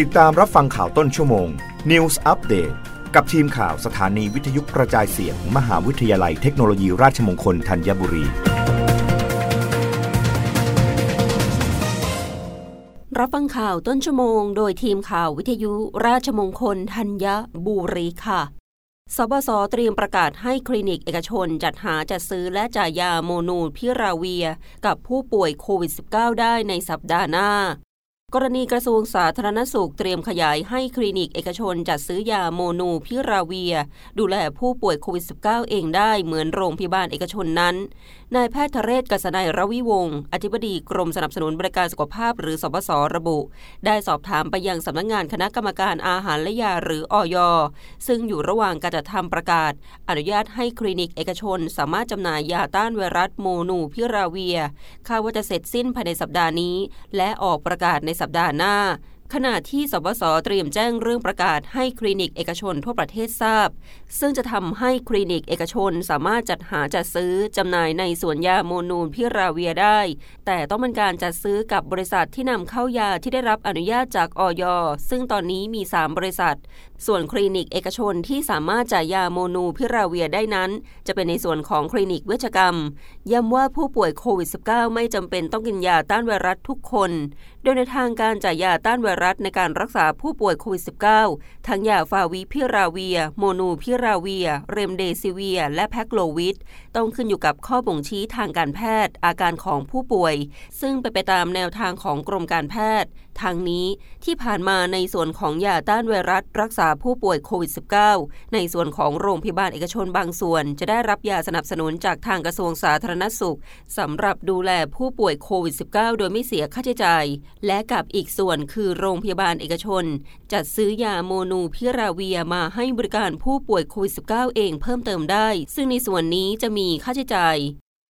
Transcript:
ติดตามรับฟังข่าวต้นชั่วโมง News Update กับทีมข่าวสถานีวิทยุกระจายเสียงมมหาวิทยาลัยเทคโนโลยีราชมงคลธัญบุรี รับฟังข่าวต้นชั่วโมง โดยทีมข่าววิทยุราชมงคลธัญบุรีค่ะ สบสเตรียมประกาศให้คลินิกเอกชนจัดหาจัดซื้อและจ่ายยาโมนูพิราเวีย กับผู้ป่วยโควิด -19 ได้ในสัปดาห์หน้า กรณีกระทรวงสาธารณสุขเตรียมขยายให้คลินิกเอกชนจัดซื้อยาโมนูพิราเวีย ดูแลผู้ป่วยโควิด -19 เองได้เหมือนโรงพยาบาลเอกชนนั้น นายแพทย์ทเรศกษนายรวิวงศ์อธิบดีกรมสนับสนุนบริการสุขภาพหรือสบสระบุ ได้สอบถามไปยังสำนักงงานคณะกรรมการอาหารและยาหรืออยซึ่งอยู่ระหว่างการจัดทำประกาศ อนุญาตให้คลินิกเอกชน สามารถจำหน่ายยาต้านไวรัสโมนูพิราเวียคาดว่าจะเสร็จสิ้นภายในสัปดาห์นี้ และออกประกาศในสัปดาห์หน้า ขณะที่สบสเตรียมแจ้งเรื่องประกาศให้คลินิกเอกชนทั่วประเทศทราบ ซึ่งจะทำให้คลินิกเอกชนสามารถจัดหาจัดซื้อจำหน่ายในส่วนยาโมลนูพิราเวียร์ได้ แต่ต้องเป็นการจัดซื้อกับบริษัทที่นำเข้ายาที่ได้รับอนุญาตจากอย.ซึ่งตอนนี้มี 3 บริษัท ส่วนคลินิกเอกชนที่สามารถจ่ายยาโมลนูพิราเวียร์ได้นั้น จะเป็นในส่วนของคลินิกเวชกรรม ย้ำว่าผู้ป่วยโควิด -19 ไม่จำเป็นต้องกินยาต้านไวรัสทุกคน โดยในทางการจ่ายยาต้านไวรัฐในการรักษาผู้ป่วยโควิด -19 ทั้งยาฟาวิพิราเวีย โมนูพิราเวีย เรมเดซิเวีย และแพคโลวิดต้องขึ้นอยู่กับข้อบ่งชี้ทางการแพทย์ อาการของผู้ป่วย ซึ่งไปไปตามแนวทางของกรมการแพทย์ ทางนี้ที่ผ่านมาในส่วนของยาต้านไวรัสรักษาผู้ป่วยโควิด -19 ในส่วนของโรงพยาบาลเอกชนบางส่วน จะได้รับยาสนับสนุนจากทางกระทรวงสาธารณสุขสำหรับดูแลผู้ป่วยโควิด -19 โดยไม่เสียค่าใช้จ่าย และกับอีกส่วนคือโรงพยาบาลเอกชน จัดซื้อยาโมนูพิราเวียมาให้บริการผู้ป่วยโควิด -19 เองเพิ่มเติมได้ ซึ่งในส่วนนี้จะมีค่าใช้จ่าย